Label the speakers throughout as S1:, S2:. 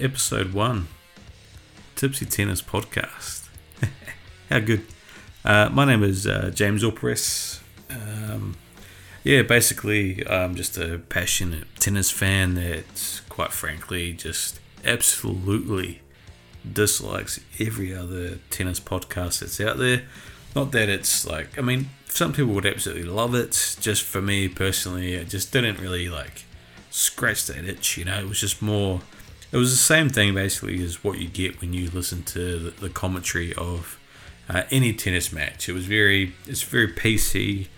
S1: Episode 1 Tipsy Tennis Podcast. How good. Uh, my name is uh, James Orpress. Um, yeah, basically, I'm just a passionate tennis fan that, quite frankly, just absolutely dislikes every other tennis podcast that's out there. Not that it's like, I mean, some people would absolutely love it. Just for me personally, it just didn't really like scratch that itch. You know, it was just more. It was the same thing basically as what you get when you listen to the, the commentary of uh, any tennis match. It was very, it's very PC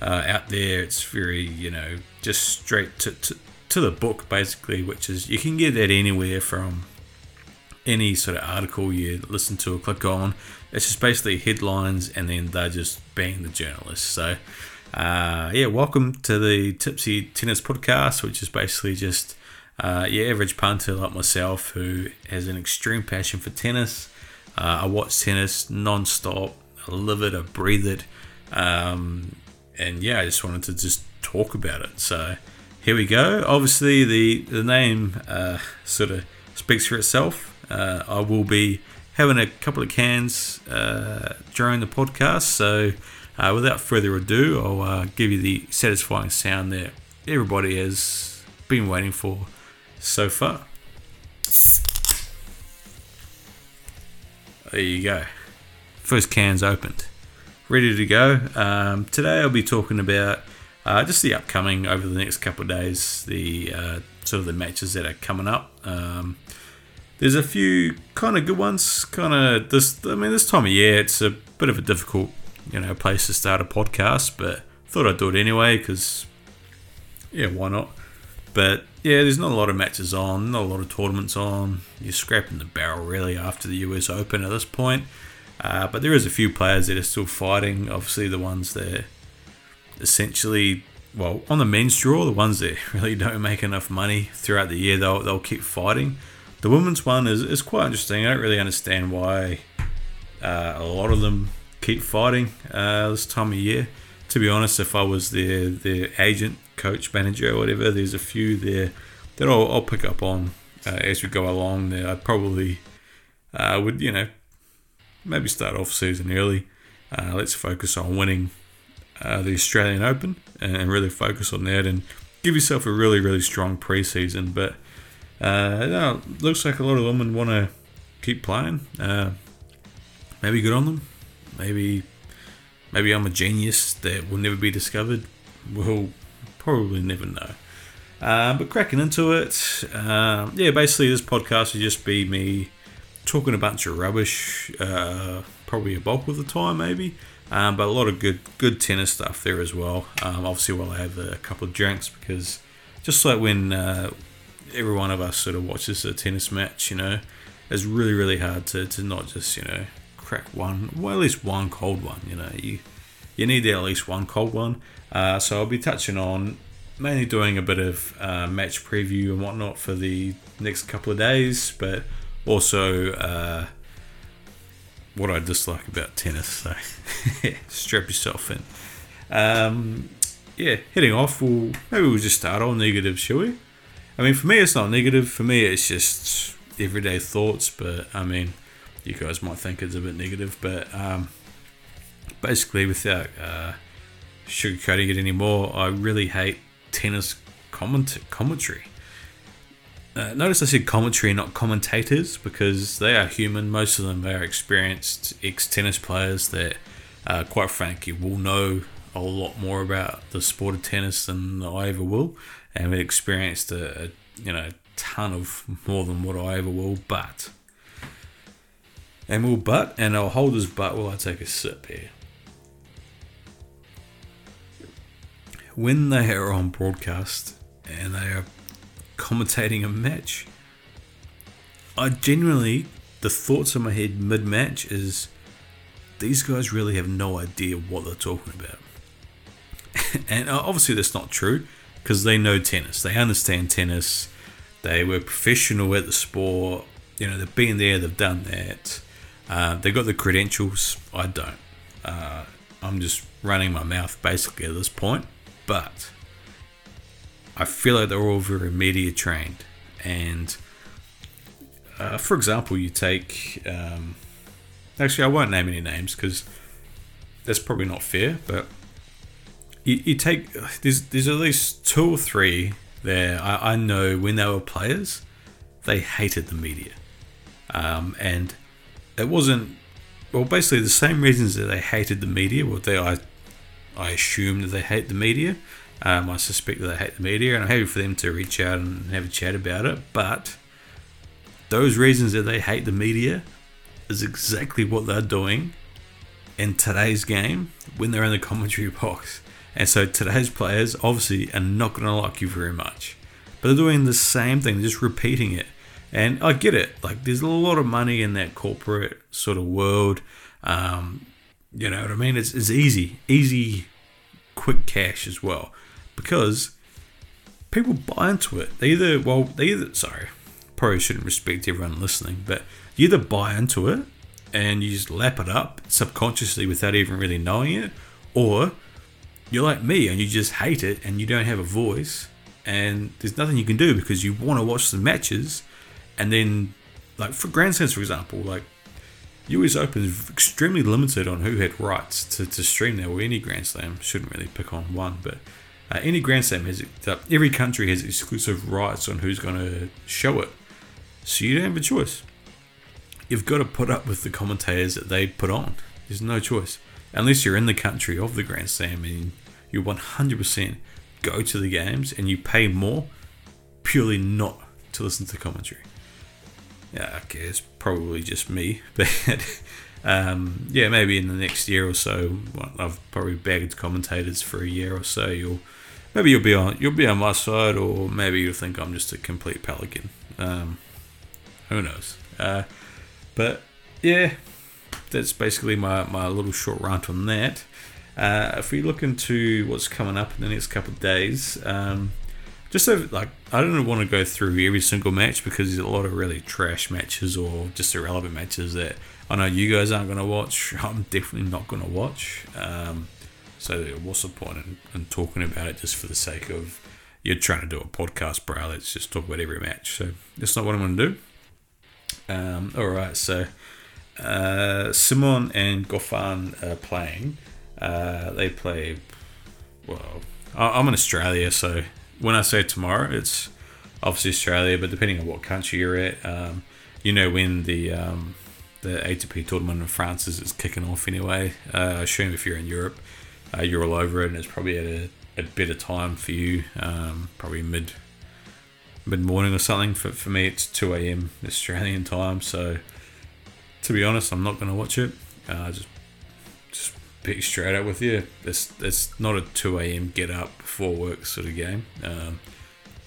S1: uh, out there. It's very, you know, just straight to, to to the book basically, which is you can get that anywhere from any sort of article you listen to or click on. It's just basically headlines and then they're just being the journalists. So, uh, yeah, welcome to the Tipsy Tennis Podcast, which is basically just uh, your average punter like myself who has an extreme passion for tennis. Uh, I watch tennis non-stop. I live it, I breathe it. Um, and yeah, I just wanted to just talk about it. So here we go. Obviously, the, the name uh, sort of speaks for itself. Uh, I will be having a couple of cans uh, during the podcast. So, uh, without further ado, I'll uh, give you the satisfying sound that everybody has been waiting for so far. There you go. First can's opened. Ready to go. Um, today I'll be talking about uh, just the upcoming over the next couple of days, the uh, sort of the matches that are coming up. Um, there's a few kind of good ones. Kind of this. I mean, this time of year, it's a bit of a difficult, you know, place to start a podcast. But thought I'd do it anyway because, yeah, why not? But yeah, there's not a lot of matches on, not a lot of tournaments on. You're scraping the barrel really after the US Open at this point. Uh, but there is a few players that are still fighting. Obviously, the ones that essentially, well, on the men's draw, the ones that really don't make enough money throughout the year, they'll they'll keep fighting. The women's one is, is quite interesting. I don't really understand why uh, a lot of them keep fighting uh, this time of year. To be honest, if I was their their agent, coach, manager, or whatever, there's a few there that I'll, I'll pick up on uh, as we go along. There, I probably uh, would, you know, maybe start off season early. Uh, let's focus on winning uh, the Australian Open and really focus on that and give yourself a really really strong preseason. But uh, no, looks like a lot of women want to keep playing. Uh, maybe good on them. Maybe, maybe I'm a genius that will never be discovered. We'll probably never know. Uh, but cracking into it, um, yeah, basically this podcast would just be me talking a bunch of rubbish, uh, probably a bulk of the time, maybe. Um, but a lot of good, good tennis stuff there as well. Um, obviously, while I have a couple of drinks, because just like when uh, every one of us sort of watches a tennis match, you know, it's really, really hard to, to not just, you know, crack one, well, at least one cold one, you know, you, you need at least one cold one. Uh, so I'll be touching on mainly doing a bit of uh, match preview and whatnot for the next couple of days, but also uh, what I dislike about tennis. So strap yourself in. Um, yeah, heading off, we'll, maybe we'll just start on negative, shall we? I mean, for me, it's not negative. For me, it's just everyday thoughts. But I mean, you guys might think it's a bit negative. But um, basically, without uh, sugarcoating it anymore, I really hate tennis comment- commentary. Uh, notice I said commentary, not commentators, because they are human. Most of them are experienced ex tennis players that, uh, quite frankly, will know a lot more about the sport of tennis than I ever will and we experienced a, a you know ton of more than what I ever will. But and we'll butt and I'll hold this butt while I take a sip here. When they are on broadcast and they are commentating a match, I genuinely the thoughts in my head mid match is these guys really have no idea what they're talking about. and uh, obviously that's not true because they know tennis. They understand tennis. They were professional at the sport. You know, they've been there, they've done that. Uh, they've got the credentials. I don't. Uh, I'm just running my mouth basically at this point. But I feel like they're all very media trained. And uh, for example, you take. Um, actually, I won't name any names because that's probably not fair, but you, you take. There's, there's at least two or three there I, I know when they were players, they hated the media. Um, and it wasn't well basically the same reasons that they hated the media well they I I assume that they hate the media um, I suspect that they hate the media and I'm happy for them to reach out and have a chat about it but those reasons that they hate the media is exactly what they're doing in today's game when they're in the commentary box and so today's players obviously are not going to like you very much but they're doing the same thing just repeating it and I get it. Like, there's a lot of money in that corporate sort of world. Um, you know what I mean? It's, it's easy, easy, quick cash as well. Because people buy into it. They either, well, they either, sorry, probably shouldn't respect everyone listening, but you either buy into it and you just lap it up subconsciously without even really knowing it, or you're like me and you just hate it and you don't have a voice and there's nothing you can do because you want to watch the matches and then like for Grand Slams, for example, like US Open is extremely limited on who had rights to, to stream there. Or any Grand Slam shouldn't really pick on one, but uh, any Grand Slam has uh, every country has exclusive rights on who's going to show it. So you don't have a choice. You've got to put up with the commentators that they put on. There's no choice unless you're in the country of the Grand Slam and you 100% go to the games and you pay more purely not to listen to commentary yeah, okay, it's probably just me, but um, yeah, maybe in the next year or so, well, I've probably bagged commentators for a year or so. You'll maybe you'll be on you'll be on my side, or maybe you'll think I'm just a complete pelican. Um, who knows? Uh, but yeah, that's basically my, my little short rant on that. Uh, if we look into what's coming up in the next couple of days, um, just so like I don't want to go through every single match because there's a lot of really trash matches or just irrelevant matches that I know you guys aren't going to watch. I'm definitely not going to watch. Um, so what's the point in, in, talking about it just for the sake of you're trying to do a podcast, bro? Let's just talk about every match. So that's not what I'm going to do. Um, all right, so uh, Simon and Goffin are playing. Uh, they play. Well, I'm in Australia, so when I say tomorrow, it's obviously Australia, but depending on what country you're at, um, you know when the um, the ATP tournament in France is, is kicking off anyway. Uh, I assume if you're in Europe, uh, you're all over it, and it's probably at a, a better time for you, um, probably mid mid morning or something. For, for me, it's 2 a.m. Australian time, so to be honest, I'm not going to watch it. Uh, just be straight up with you. It's it's not a two a.m. get up before work sort of game. Um,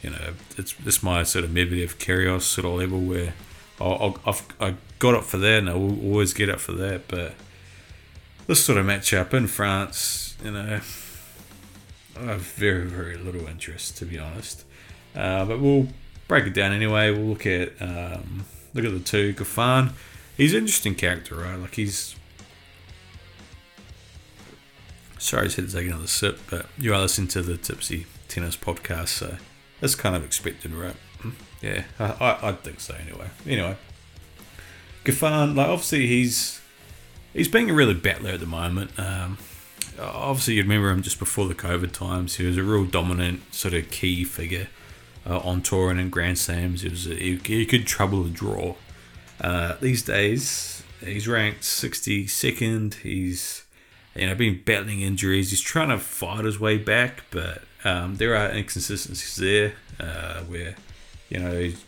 S1: you know, it's it's my sort of Medvedev Kyrgios sort of level where I'll, I've I got up for that and I will always get up for that. But this sort of match up in France, you know, I have very very little interest to be honest. Uh, but we'll break it down anyway. We'll look at um, look at the two. Goffin, he's an interesting character, right? Like he's Sorry, to take another sip, but you are listening to the Tipsy Tennis podcast, so that's kind of expected, right? Hmm? Yeah, I, I, think so anyway. Anyway, Goffin, like obviously he's he's being a really battler at the moment. Um, obviously, you remember him just before the COVID times. He was a real dominant sort of key figure uh, on tour and in Grand Slams. He was he, he could trouble the draw. Uh, these days, he's ranked 62nd. He's you know, been battling injuries. He's trying to fight his way back, but um, there are inconsistencies there uh, where, you know, he's,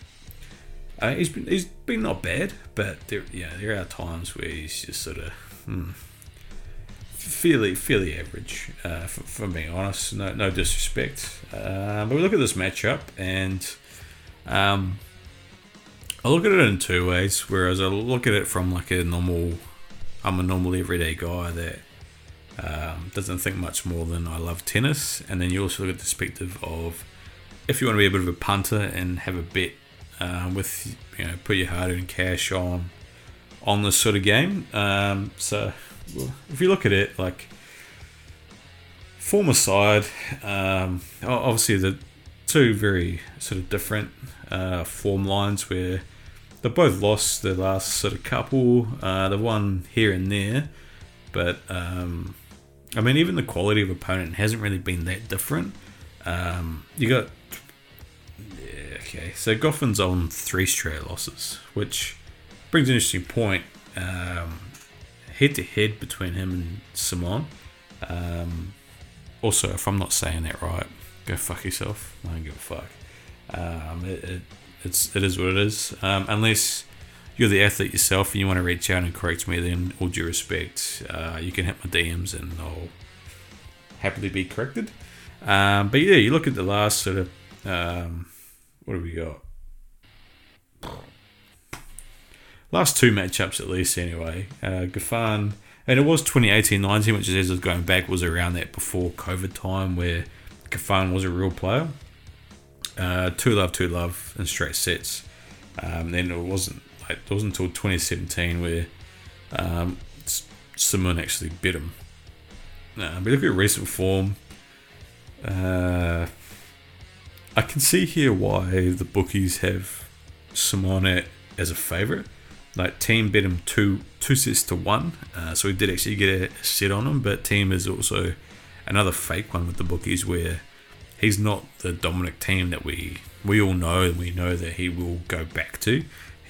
S1: uh, he's been he's been not bad, but there yeah there are times where he's just sort of hmm, fairly fairly average. Uh, for, for being honest, no no disrespect. Uh, but we look at this matchup and. Um, I look at it in two ways. Whereas I look at it from like a normal, I'm a normal everyday guy that um, doesn't think much more than I love tennis. And then you also look at the perspective of if you want to be a bit of a punter and have a bet uh, with, you know, put your hard earned cash on on this sort of game. Um, so if you look at it, like former side, um, obviously the two very sort of different uh, form lines where they both lost their last sort of couple. Uh, the one here and there, but um, I mean, even the quality of opponent hasn't really been that different. Um, you got yeah, okay, so Goffin's on three straight losses, which brings an interesting point. head to head between him and Simon. Um, also, if I'm not saying that right, go fuck yourself. I don't give a fuck. Um, it, it, it's it is what it is. Um, unless you're the athlete yourself and you want to reach out and correct me, then all due respect, uh, you can hit my DMs and I'll happily be corrected. Um, but yeah, you look at the last sort of um, what have we got? Last two matchups at least, anyway. Uh, Goffin, and it was 2018-19, which is going back, was around that before COVID time where Goffin was a real player. Uh, two love, two love and straight sets. Um, then it wasn't like it wasn't until 2017 where um, Simon actually bit him. Uh, but look at recent form. Uh, I can see here why the bookies have Simon as a favourite. Like Thiem bet him two two sets to one, uh, so we did actually get a set on him. But Thiem is also another fake one with the bookies where he's not the dominant Thiem that we we all know and we know that he will go back to.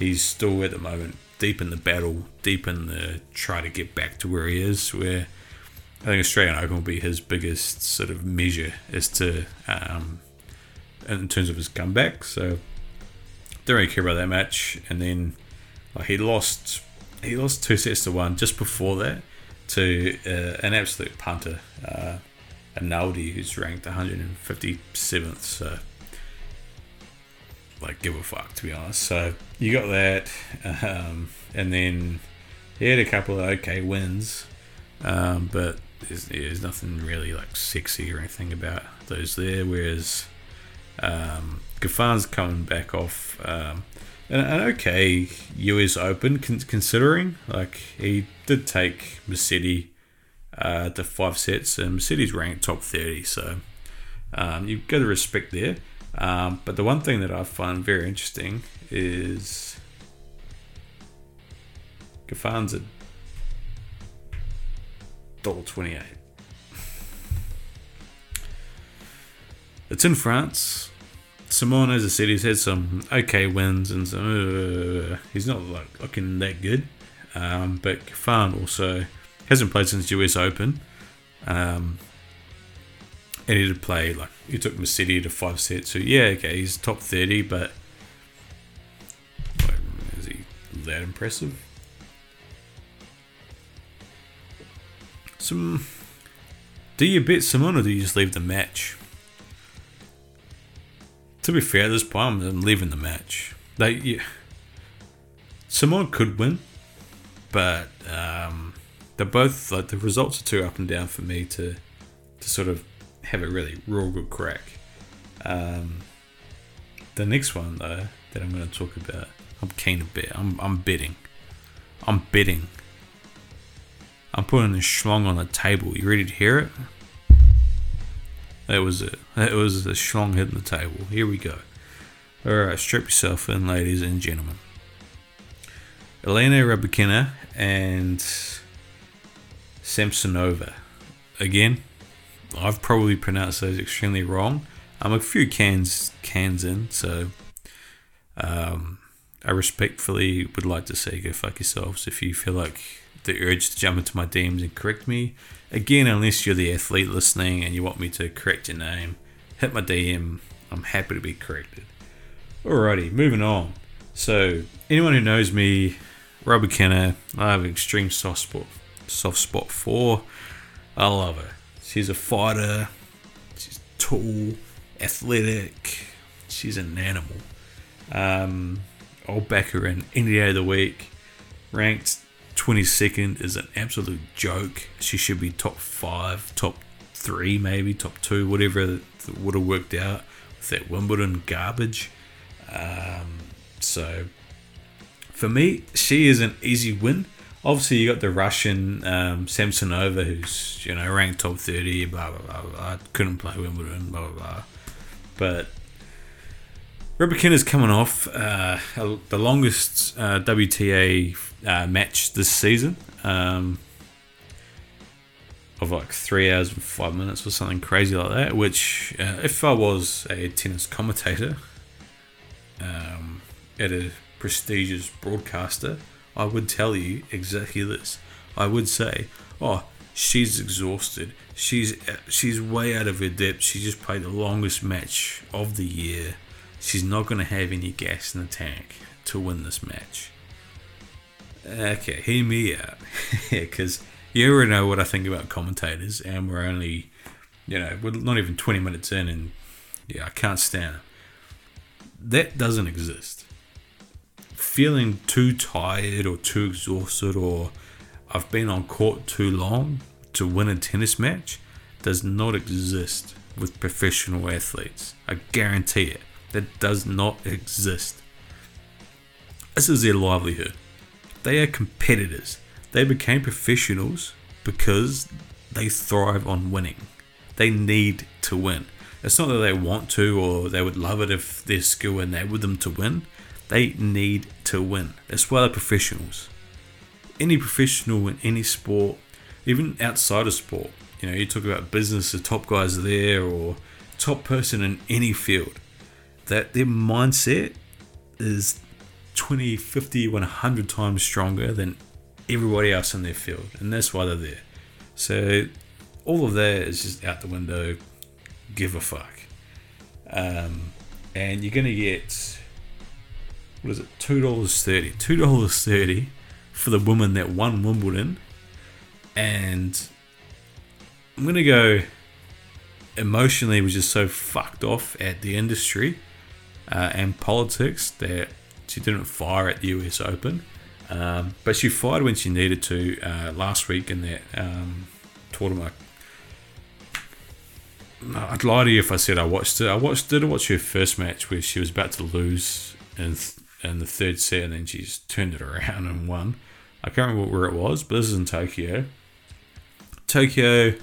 S1: He's still at the moment deep in the battle, deep in the try to get back to where he is. Where I think Australian Open will be his biggest sort of measure as to um, in terms of his comeback. So don't really care about that match. And then like, he lost he lost two sets to one just before that to uh, an absolute punter, uh, Naldi, who's ranked 157th. So like give a fuck to be honest. So you got that, um, and then he had a couple of okay wins, um, but there's, there's nothing really like sexy or anything about those there. Whereas um, Goffin's coming back off um, an, an okay US Open, con- considering like he did take Musetti uh, to five sets, and Musetti's ranked top thirty, so um, you've got to respect there. Um, but the one thing that I find very interesting is Goffin's a dollar twenty eight. It's in France. Simon, as I said, he's had some okay wins and some. Uh, he's not like looking that good. Um, but Goffin also hasn't played since US Open. Um, and he did play like he took Musetti to five sets. So yeah, okay, he's top thirty, but is he that impressive? Some. Do you bet Simon or do you just leave the match? To be fair, at this point, I'm leaving the match. Like, yeah, Simon could win, but um, they're both like the results are too up and down for me to to sort of have a really real good crack. Um, the next one though that I'm going to talk about, I'm keen to bet. I'm I'm betting. I'm betting. I'm putting the schlong on the table. You ready to hear it? That was it. That was the schlong hitting the table. Here we go. Alright, strip yourself in, ladies and gentlemen. Elena Rybakina and Samsonova. Again, I've probably pronounced those extremely wrong. I'm a few cans cans in, so um, I respectfully would like to say go fuck yourselves if you feel like the urge to jump into my DMs and correct me. Again, unless you're the athlete listening and you want me to correct your name, hit my DM. I'm happy to be corrected. Alrighty, moving on. So, anyone who knows me, Rybakina, I have an extreme soft spot, soft spot for. I love her. She's a fighter. She's tall, athletic. She's an animal. Um, I'll back her in any day of the week. Ranked 22nd is an absolute joke. She should be top five, top three, maybe top two, whatever would have worked out with that Wimbledon garbage. Um, so for me, she is an easy win obviously you got the Russian um, Samsonova, who's you know ranked top thirty. Blah blah blah. blah. Couldn't play Wimbledon. Blah blah blah. But Rybakina's coming off uh, the longest uh, WTA uh, match this season um, of like three hours and five minutes or something crazy like that. Which, uh, if I was a tennis commentator um, at a prestigious broadcaster, I would tell you exactly this. I would say, "Oh, she's exhausted. She's she's way out of her depth. She just played the longest match of the year. She's not going to have any gas in the tank to win this match." Okay, hear me out, because you already know what I think about commentators, and we're only, you know, we're not even twenty minutes in, and yeah, I can't stand it. That doesn't exist. Feeling too tired or too exhausted or I've been on court too long to win a tennis match does not exist with professional athletes. I guarantee it. That does not exist. This is their livelihood. They are competitors. They became professionals because they thrive on winning. They need to win. It's not that they want to or they would love it if their skill enabled them to win. They need to win. That's why they're professionals any professional in any sport, even outside of sport, you know, you talk about business, the top guys there, or top person in any field, that their mindset is 20, 50, 100 times stronger than everybody else in their field. And that's why they're there. So all of that is just out the window. Give a fuck. Um, and you're going to get, what is it, $2.30. $2.30 for the woman that won Wimbledon. And I'm to go emotionally was just so fucked off at the industry uh, and politics that she didn't fire at the US Open. Um, but she fired when she needed to uh, last week in that um, tournament. I'd lie to you if I said I watched it. I watched did watch her first match where she was about to lose in in the third set and then she just turned it around and won. I can't remember where it was, but this is in Tokyo. Tokyo,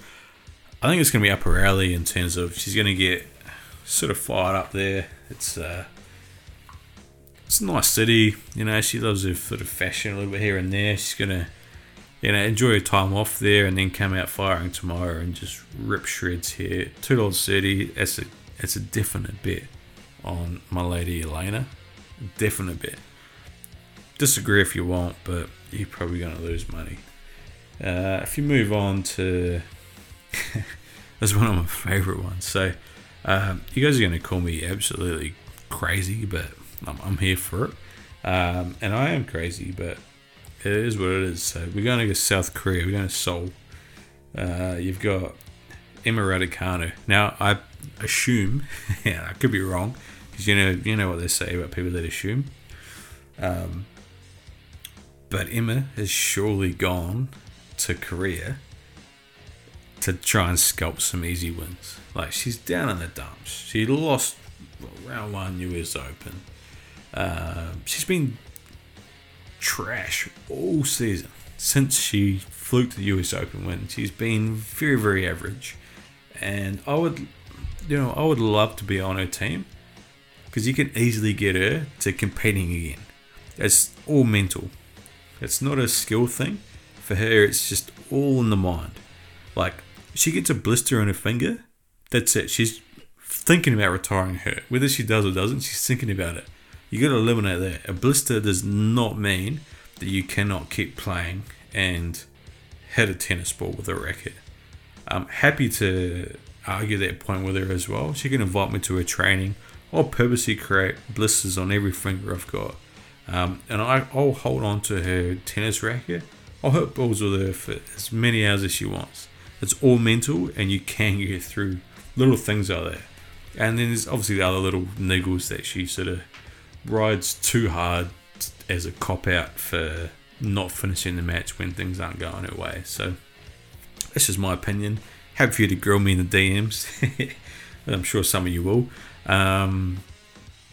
S1: I think it's going to be up her alley in terms of she's going to get sort of fired up there. It's uh, it's a nice city, you know. She loves her sort of fashion a little bit here and there. She's gonna, you know, enjoy her time off there and then come out firing tomorrow and just rip shreds here. Two dollars thirty. That's a it's a definite bet on my lady Elena. Definite bet. Disagree if you want, but you're probably going to lose money. Uh, if you move on to, that's one of my favorite ones. So, um, you guys are going to call me absolutely crazy, but I'm, I'm here for it. Um, and I am crazy, but it is what it is. So, we're going to go South Korea. We're going to Seoul. Uh, you've got Emma Raducanu. Now, I assume, yeah, I could be wrong, because you know, you know what they say about people that assume. Um, but Emma has surely gone to Korea to try and scalp some easy wins. Like she's down in the dumps. She lost round one US Open. Uh, she's been trash all season since she fluked the US Open win. She's been very very average, and I would, you know, I would love to be on her team because you can easily get her to competing again. It's all mental. It's not a skill thing. For her, it's just all in the mind. Like, she gets a blister on her finger, that's it. She's thinking about retiring her. Whether she does or doesn't, she's thinking about it. You got to eliminate that. A blister does not mean that you cannot keep playing and hit a tennis ball with a racket. I'm happy to argue that point with her as well. She can invite me to her training. I'll purposely create blisters on every finger I've got. Um, and I, will hold on to her tennis racket. I'll hit balls with her for as many hours as she wants. It's all mental, and you can get through little things like there. And then there's obviously the other little niggles that she sort of rides too hard as a cop out for not finishing the match when things aren't going her way. So that's just my opinion. Happy for you to grill me in the DMs. I'm sure some of you will. Um,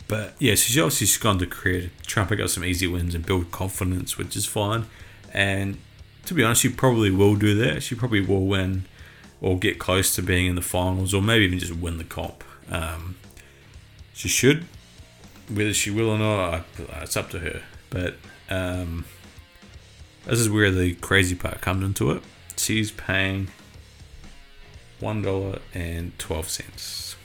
S1: but yeah, so she's obviously she's gone to Korea, try and pick up some easy wins and build confidence, which is fine. And to be honest, she probably will do that. She probably will win or get close to being in the finals or maybe even just win the comp. Um, she should. Whether she will or not, uh, it's up to her. But um, this is where the crazy part comes into it. She's paying $1.12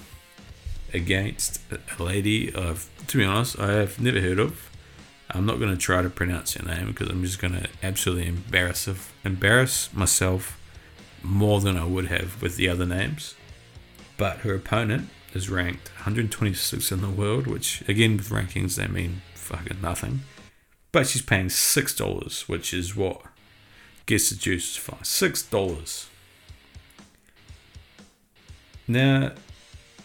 S1: against a lady of, to be honest, I have never heard of. I'm not going to try to pronounce her name because I'm just going to absolutely embarrass embarrass myself more than I would have with the other names. But her opponent is ranked 126 in the world, which again with rankings they mean fucking nothing. But she's paying six dollars, which is what gets the juices fine. Six dollars. Now,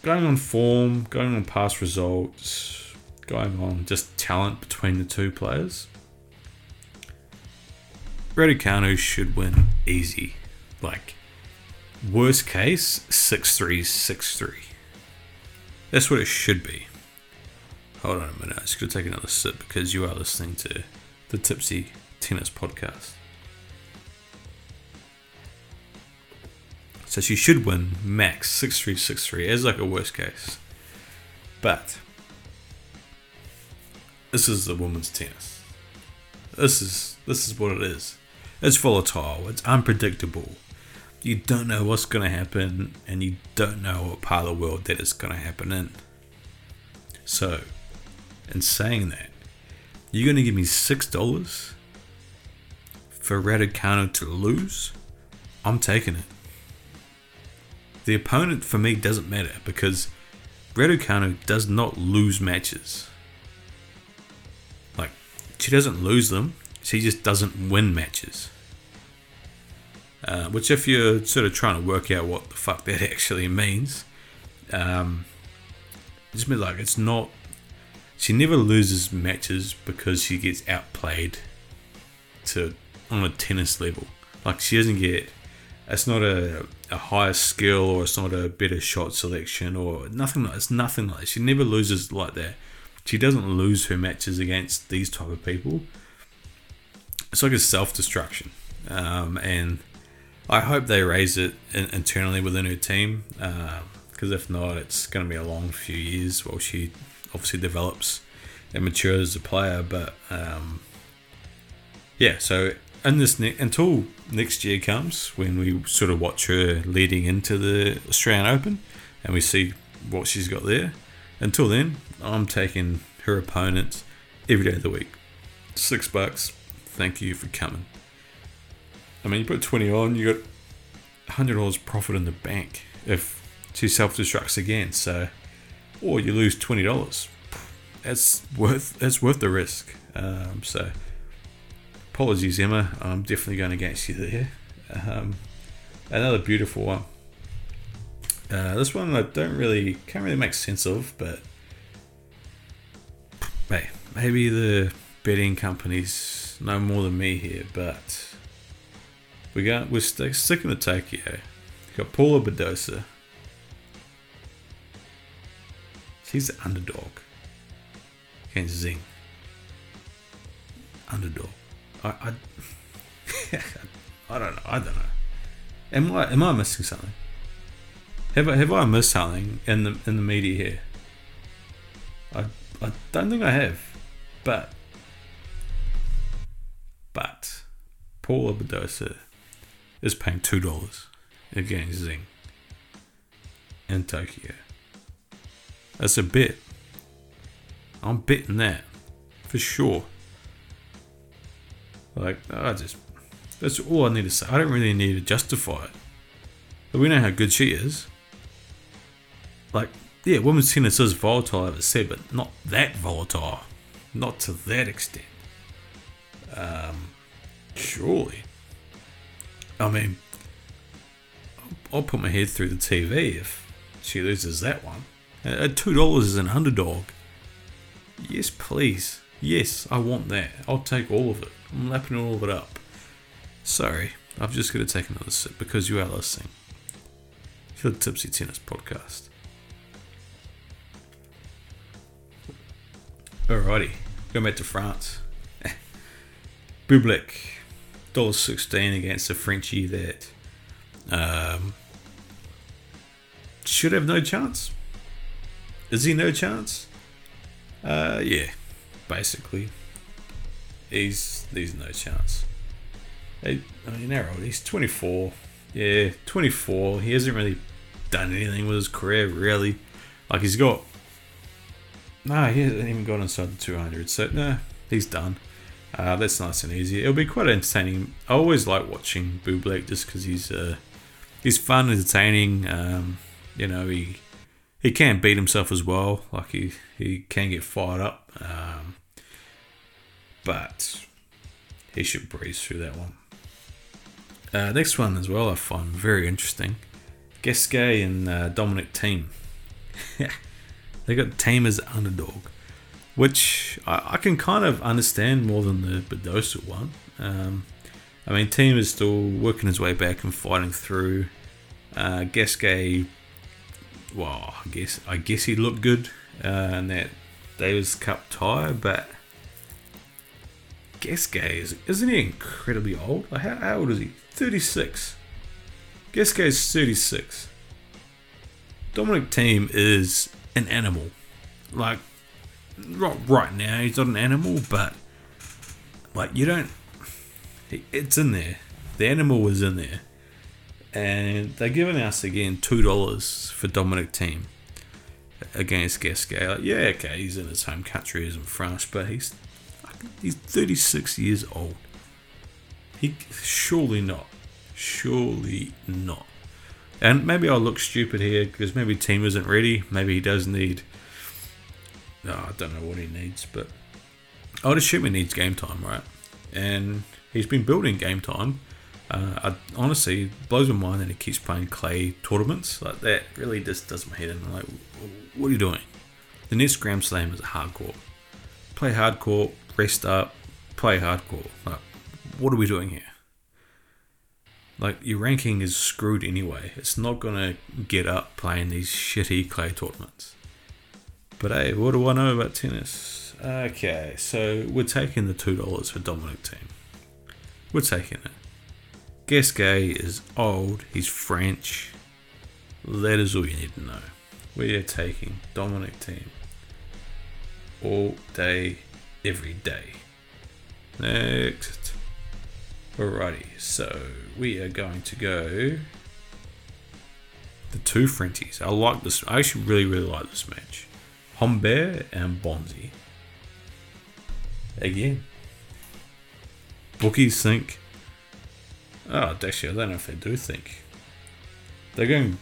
S1: going on form, going on past results, going on just talent between the two players, Raducanu should win easy. Like, worst case, 6 3 6 3. That's what it should be. Hold on a minute. I'm just going to take another sip because you are listening to the Tipsy Tennis Podcast. So she should win max 6 3 6 3 as like a worst case. But this is the women's tennis. This is this is what it is. It's volatile, it's unpredictable. You don't know what's gonna happen and you don't know what part of the world that is gonna happen in. So, in saying that, you're gonna give me six dollars for Raducanu to lose? I'm taking it. The opponent for me doesn't matter because Raducanu does not lose matches. Like, she doesn't lose them, she just doesn't win matches. Uh, which, if you're sort of trying to work out what the fuck that actually means, um, just means like it's not. She never loses matches because she gets outplayed to on a tennis level. Like she doesn't get it's not a, a higher skill or it's not a better shot selection or nothing like it's nothing like that. She never loses like that. She doesn't lose her matches against these type of people. It's like a self destruction, um, and I hope they raise it in, internally within her team. Because uh, if not, it's going to be a long few years while she obviously develops and matures as a player. But um, yeah, so in this ne- until next year comes when we sort of watch her leading into the Australian Open and we see what she's got there. Until then, I'm taking her opponent every day of the week. Six bucks. Thank you for coming. I mean, you put 20 on, you got $100 profit in the bank if she self destructs again. So, or you lose $20. That's worth, that's worth the risk. Um, so, apologies, Emma. I'm definitely going against you there. Um, another beautiful one. Uh, this one I don't really can't really make sense of, but hey, maybe the betting companies know more than me here. But we got we're st- sticking to Tokyo. got Paula Badosa. She's the underdog against Zheng. Underdog. I, I, I don't know. I don't know. Am I am I missing something? Have I have I missed something in the in the media here? I I don't think I have, but but Paula Badosa is paying two dollars against Zheng in Tokyo. That's a bet. I'm betting that for sure. Like, I just, that's all I need to say. I don't really need to justify it. But we know how good she is. Like, yeah, women's tennis is volatile, as I said, but not that volatile. Not to that extent. Um, surely. I mean, I'll put my head through the TV if she loses that one. At $2 is an underdog. Yes, please. Yes, I want that. I'll take all of it. I'm lapping all of it up. Sorry, I've just got to take another sip because you are listening to the Tipsy Tennis Podcast. Alrighty, going back to France. Bublik, $1.16 against a Frenchie that um, should have no chance. Is he no chance? Uh, yeah, basically, he's he's no chance. I mean, how old? He's 24. Yeah, 24. He hasn't really done anything with his career, really. Like he's got. No, he hasn't even got inside the 200. So no, he's done. Uh, that's nice and easy. It'll be quite entertaining. I always like watching Bublik just because he's uh, he's fun, entertaining. Um, you know, he he can beat himself as well. Like he he can get fired up, um, but he should breeze through that one. Uh, next one as well, I find very interesting. Gasquet and uh, Dominic Thiem. they got Thiem as underdog which I, I, can kind of understand more than the Badosa one. Um, I mean, Thiem is still working his way back and fighting through. Uh, well, I guess I guess he looked good uh, in that Davis Cup tie, but Gasquet is isn't he incredibly old? How, how old is he? Thirty six. Gasquet is thirty six. Dominic Thiem is an animal. Like right now he's not an animal, but like you don't. It's in there. The animal was in there, and they're giving us again two dollars for Dominic Thiem against Gasquet. Like, yeah, okay, he's in his home country, he's in France, but he's he's 36 years old. He surely not, surely not. And maybe I'll look stupid here because maybe Thiem isn't ready. Maybe he does need no, I don't know what he needs, but I would assume he needs game time, right? And he's been building game time. Uh, I, honestly, blows my mind that he keeps playing clay tournaments. Like that really just does my head in. I'm like, what are you doing? The next Grand Slam is hard court. Play hard court, rest up, play hard court. Like, what are we doing here? Like, your ranking is screwed anyway. It's not to get up playing these shitty clay tournaments. But hey, what do I know about tennis? Okay, so we're taking the $2 for Dominic Thiem. We're taking it. Gasquet is old, he's French. That is all you need to know. We are taking Dominic Thiem all day, every day. Next. Alrighty, so we are going to go the two Frenchies. I like this. I actually really, really like this match. Humbert and Bonzi. Again. Bookies think. Oh, actually, I don't know if they do think. They're going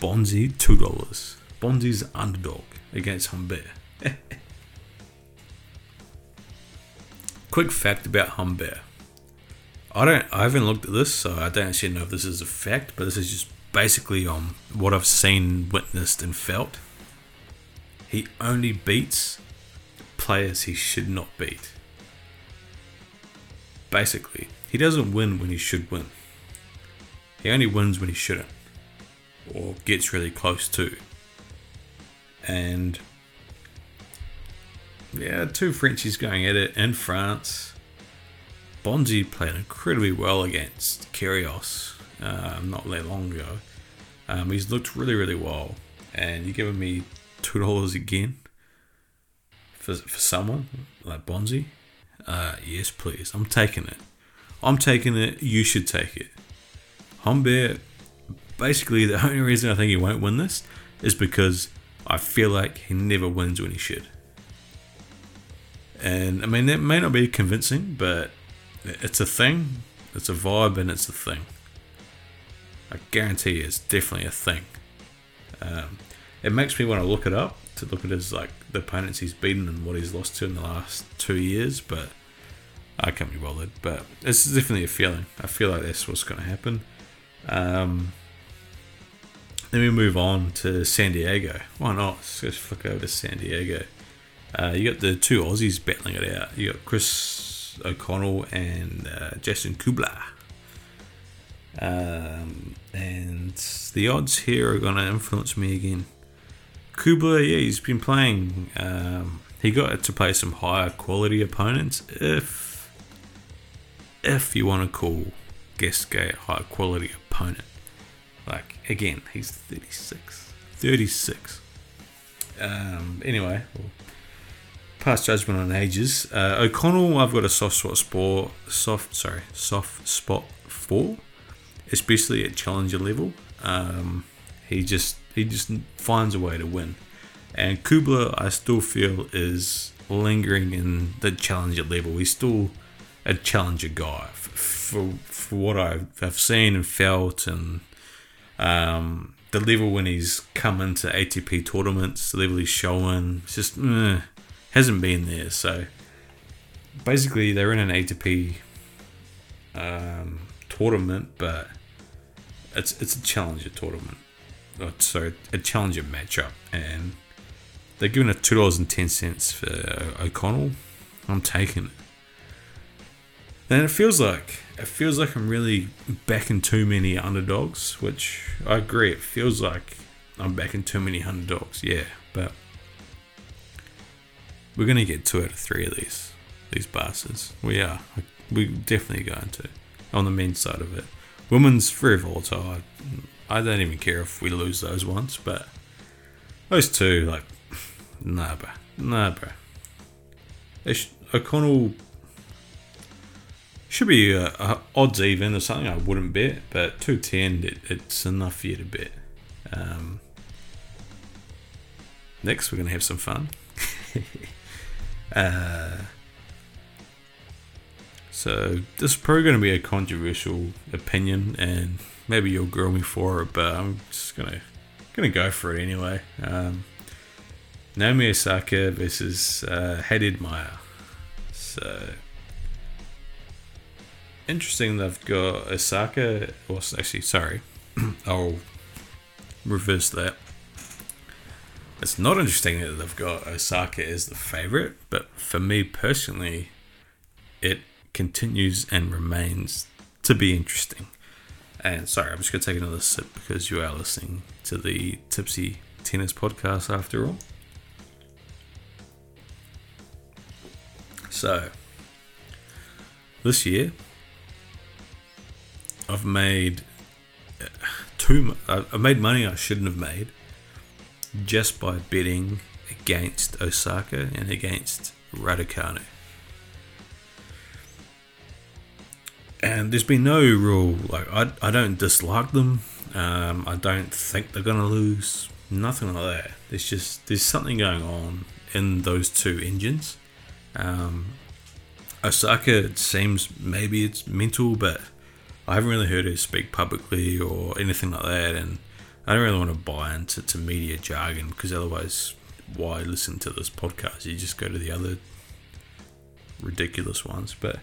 S1: Bonzi $2. Bonzi's underdog against Humbert. Quick fact about Humbert. I don't. I haven't looked at this, so I don't actually know if this is a fact, but this is just basically um, what I've seen, witnessed, and felt. He only beats players he should not beat. Basically, he doesn't win when he should win. He only wins when he shouldn't, or gets really close to. And yeah, two Frenchies going at it in France. Bonzi played incredibly well against Kyrgios um, not that long ago. Um, he's looked really, really well, and you're giving me two dollars again for for someone like Bonzi, uh, yes, please. I'm taking it. I'm taking it. You should take it. Humbert, basically, the only reason I think he won't win this is because I feel like he never wins when he should. And I mean, that may not be convincing, but it's a thing. It's a vibe, and it's a thing. I guarantee it's definitely a thing. Um, it makes me want to look it up to look at his like the opponents he's beaten and what he's lost to in the last two years, but I can't be bothered. But is definitely a feeling. I feel like that's what's going to happen. Um, then we move on to San Diego. Why not? Let's just flick over to San Diego. Uh, you got the two Aussies battling it out. You got Chris O'Connell and uh, Jason Kubler. Um, and the odds here are going to influence me again. Kubler, yeah, he's been playing. Um, he got to play some higher quality opponents. If if you want to call Gasquet a high quality opponent, like again, he's 36, 36. Um, anyway, pass judgment on ages. Uh, O'Connell, I've got a soft spot for. Soft, sorry, soft spot for, especially at challenger level. Um, he just he just finds a way to win. And Kubler, I still feel is lingering in the challenger level. He's still a challenger guy for for what I've, seen and felt, and um, the level when he's come into ATP tournaments, the level he's showing, it's just eh, hasn't been there. So basically, they're in an ATP um, tournament, but it's it's a challenger tournament. Oh, sorry, a challenger matchup, and they're giving it two dollars and ten cents for O'Connell. I'm taking it. And it feels like it feels like I'm really backing too many underdogs, which I agree. It feels like I'm backing too many underdogs, yeah. But we're gonna get two out of three of these these bastards. We are. We're definitely going to on the men's side of it. Women's very volatile. I, I don't even care if we lose those ones, but those two, like, nah, bro, nah, bro. Sh- O'Connell should be uh, uh, odds even or something. I wouldn't bet, but two ten, it, it's enough for you to bet. Um, next, we're gonna have some fun. uh, so this is probably to be a controversial opinion, and maybe you'll grill me for it, but I'm just gonna gonna go for it anyway. Um, Naomi Osaka versus uh, Haddad Maia. So interesting they've got Osaka. Well, actually, sorry, I'll reverse that. It's not interesting that they've got Osaka as the favorite, but for me personally, it continues and remains to be interesting. And sorry, I'm just going to take another sip because you are listening to the Tipsy Tennis podcast after all. So, this year, I've made too. I've made money I shouldn't have made just by betting against Osaka and against Raducanu. And there's been no real like I, I don't dislike them. Um, I don't think they're gonna lose. Nothing like that. There's just there's something going on in those two engines. Um, Osaka, it seems maybe it's mental, but I haven't really heard her speak publicly or anything like that, and I don't really want to buy into to media jargon because otherwise, why listen to this podcast? You just go to the other ridiculous ones. But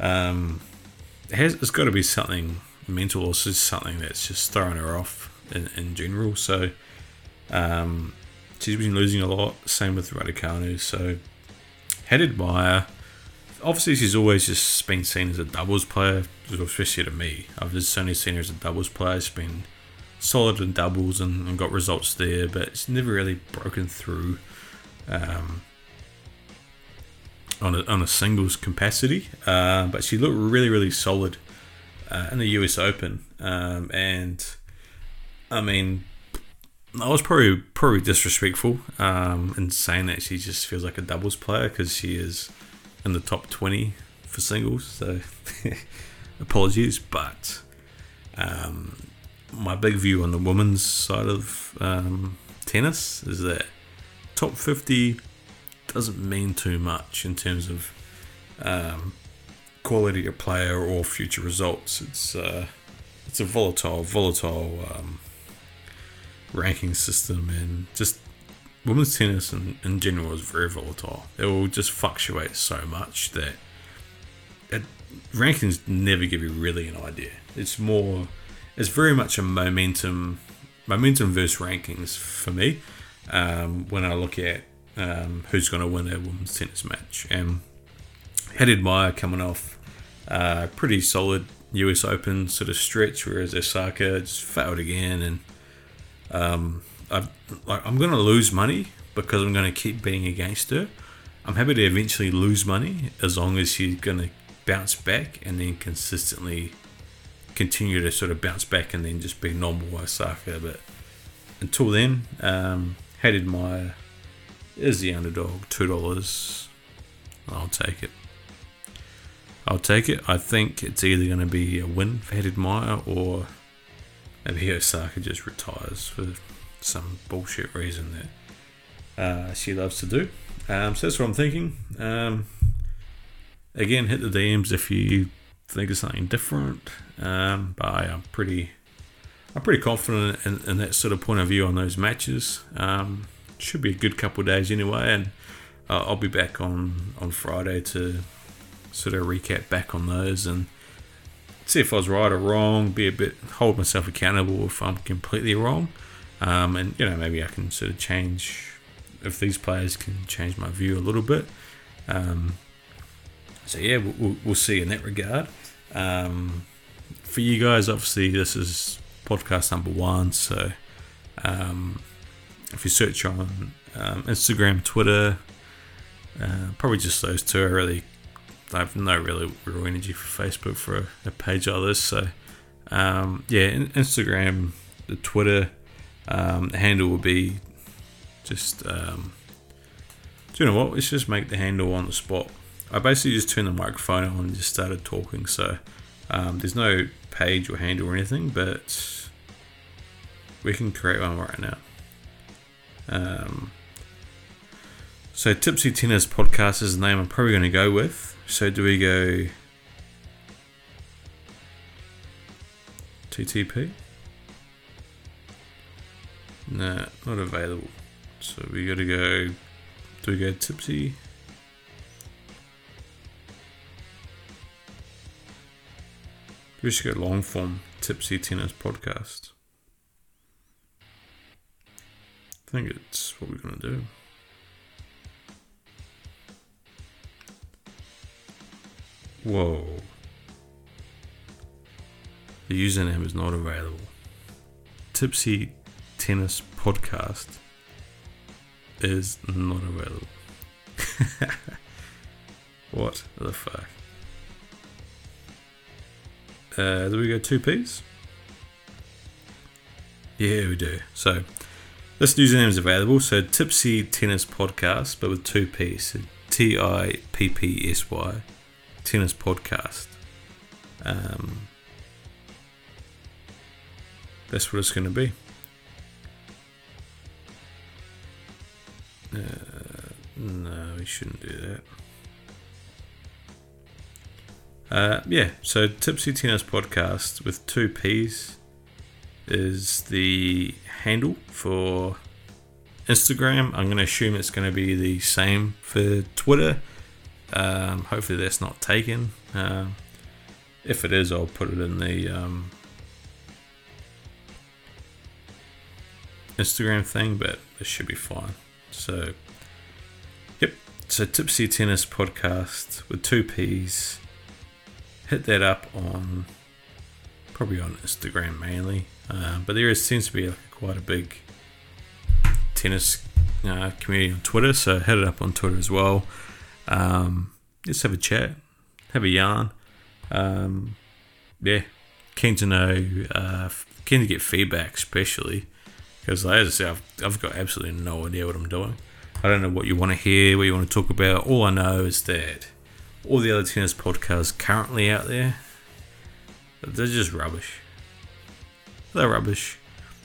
S1: um, it has, it's got to be something mental or something that's just throwing her off in, in general. So um, she's been losing a lot. Same with Raducanu. So Haddad Maia obviously she's always just been seen as a doubles player, especially to me. I've just only seen her as a doubles player. She's been solid in doubles and, and got results there, but it's never really broken through um, on, a, on a singles capacity. Uh, but she looked really, really solid uh, in the US Open. Um, and I mean, I was probably probably disrespectful um, in saying that she just feels like a doubles player because she is in the top 20 for singles. So apologies, but um, my big view on the women's side of um, tennis is that top 50 doesn't mean too much in terms of um, quality of player or future results. It's uh, it's a volatile, volatile um, ranking system, and just women's tennis in, in general is very volatile. It will just fluctuate so much that it, rankings never give you really an idea. It's more, it's very much a momentum, momentum versus rankings for me. Um, when I look at um, who's going to win a women's tennis match, and Haddad Maia coming off uh, pretty solid US Open sort of stretch, whereas Osaka just failed again, and um, i like, I'm going to lose money because I'm going to keep betting against her. I'm happy to eventually lose money as long as she's going to bounce back and then consistently continue to sort of bounce back and then just be normal Osaka. But until then, um, Haddad Maia is the underdog, two dollars. I'll take it. I'll take it. I think it's either going to be a win for Haddad Maia or maybe Osaka just retires for some bullshit reason that uh, she loves to do. Um, so that's what I'm thinking. Um, again, hit the DMs if you think of something different. Um, but I am pretty, I'm pretty confident in, in, that sort of point of view on those matches. Um, should be a good couple of days anyway, and uh, I'll be back on on Friday to sort of recap back on those and see if I was right or wrong. Be a bit hold myself accountable if I'm completely wrong, um, and you know maybe I can sort of change if these players can change my view a little bit. Um, so yeah, we'll, we'll, see in that regard. Um, for you guys, obviously this is podcast number one, so um, if you search on um, Instagram, Twitter, uh, probably just those two. I really I have no really real energy for Facebook for a, a page like this. So um, yeah, Instagram, the Twitter um, the handle will be just. Um, do you know what? Let's just make the handle on the spot. I basically just turned the microphone on and just started talking. So um, there's no page or handle or anything, but we can create one right now. Um, so Tipsy Tennis Podcast is the name I'm probably going to go with. So do we go TTP? Nah, not available. So we got to go. Do we go Tipsy? We should go long form Tipsy Tennis Podcast. I think it's what we're to do. Whoa. The username is not available. Tipsy Tennis Podcast is not available. what the fuck? Uh, do we go two P's? Yeah, we do. So, this username is available. So, Tipsy Tennis Podcast, but with two P's. T I P P S Y tennis podcast. Um, that's what it's going to be. Uh, no, we shouldn't do that. Uh, yeah, so Tipsy Tennis Podcast with two P's is the handle for Instagram. I'm going to assume it's going to be the same for Twitter um, hopefully that's not taken. Uh, if it is, I'll put it in the um, Instagram thing, but it should be fine. So, yep. So Tipsy Tennis Podcast with two P's. Hit that up on probably on Instagram mainly, uh, but there is, seems to be quite a big tennis uh, community on Twitter. So hit it up on Twitter as well. Um, just have a chat, have a yarn. Um, yeah, keen to know, uh, keen to get feedback, especially because, as I say, I've, I've got absolutely no idea what I'm doing. I don't know what you want to hear, what you want to talk about. All I know is that all the other tennis podcasts currently out there, they're just rubbish. They're rubbish.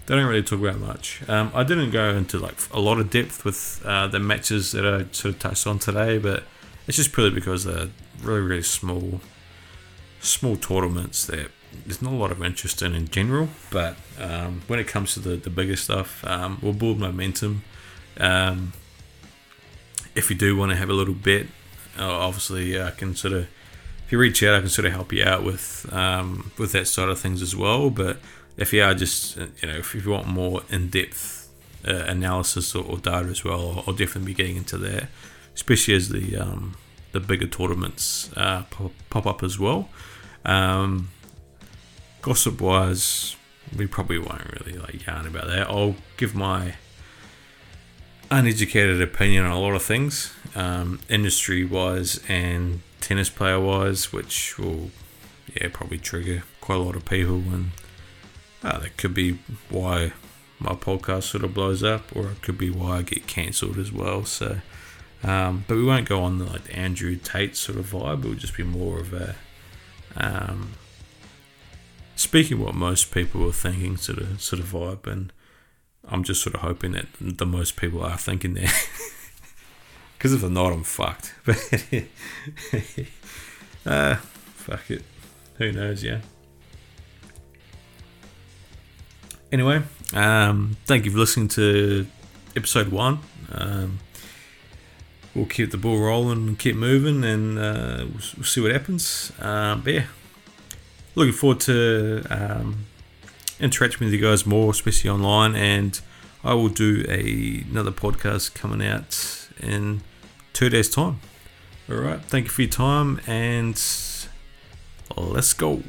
S1: They don't really talk about much. Um, I didn't go into like a lot of depth with uh, the matches that I sort of touched on today, but it's just purely because they're really really small, small tournaments that there's not a lot of interest in in general. But um, when it comes to the the bigger stuff, um, we'll build momentum. Um, if you do want to have a little bet, uh, obviously I can sort of if you reach out, I can sort of help you out with um, with that side of things as well. But if you are just you know if you want more in depth uh, analysis or, or, data as well, I'll, I'll, definitely be getting into that, especially as the um, the bigger tournaments uh, pop, pop, up as well. Um, gossip wise, we probably won't really like yarn about that. I'll give my uneducated opinion on a lot of things, um, industry wise and tennis player wise, which will yeah probably trigger quite a lot of people and uh, that could be why my podcast sort of blows up, or it could be why I get cancelled as well. So, um, but we won't go on the like Andrew Tate sort of vibe. It will just be more of a um, speaking what most people are thinking sort of sort of vibe, and I'm just sort of hoping that the most people are thinking that. Because if they're not, I'm fucked. But uh, fuck it. Who knows? Yeah. Anyway, um, thank you for listening to episode one. Um, we'll keep the ball rolling keep moving, and uh, we'll, we'll, see what happens. Um, but yeah, looking forward to um, interacting with you guys more, especially online. And I will do a, another podcast coming out in two days' time. All right. Thank you for your time, and let's go.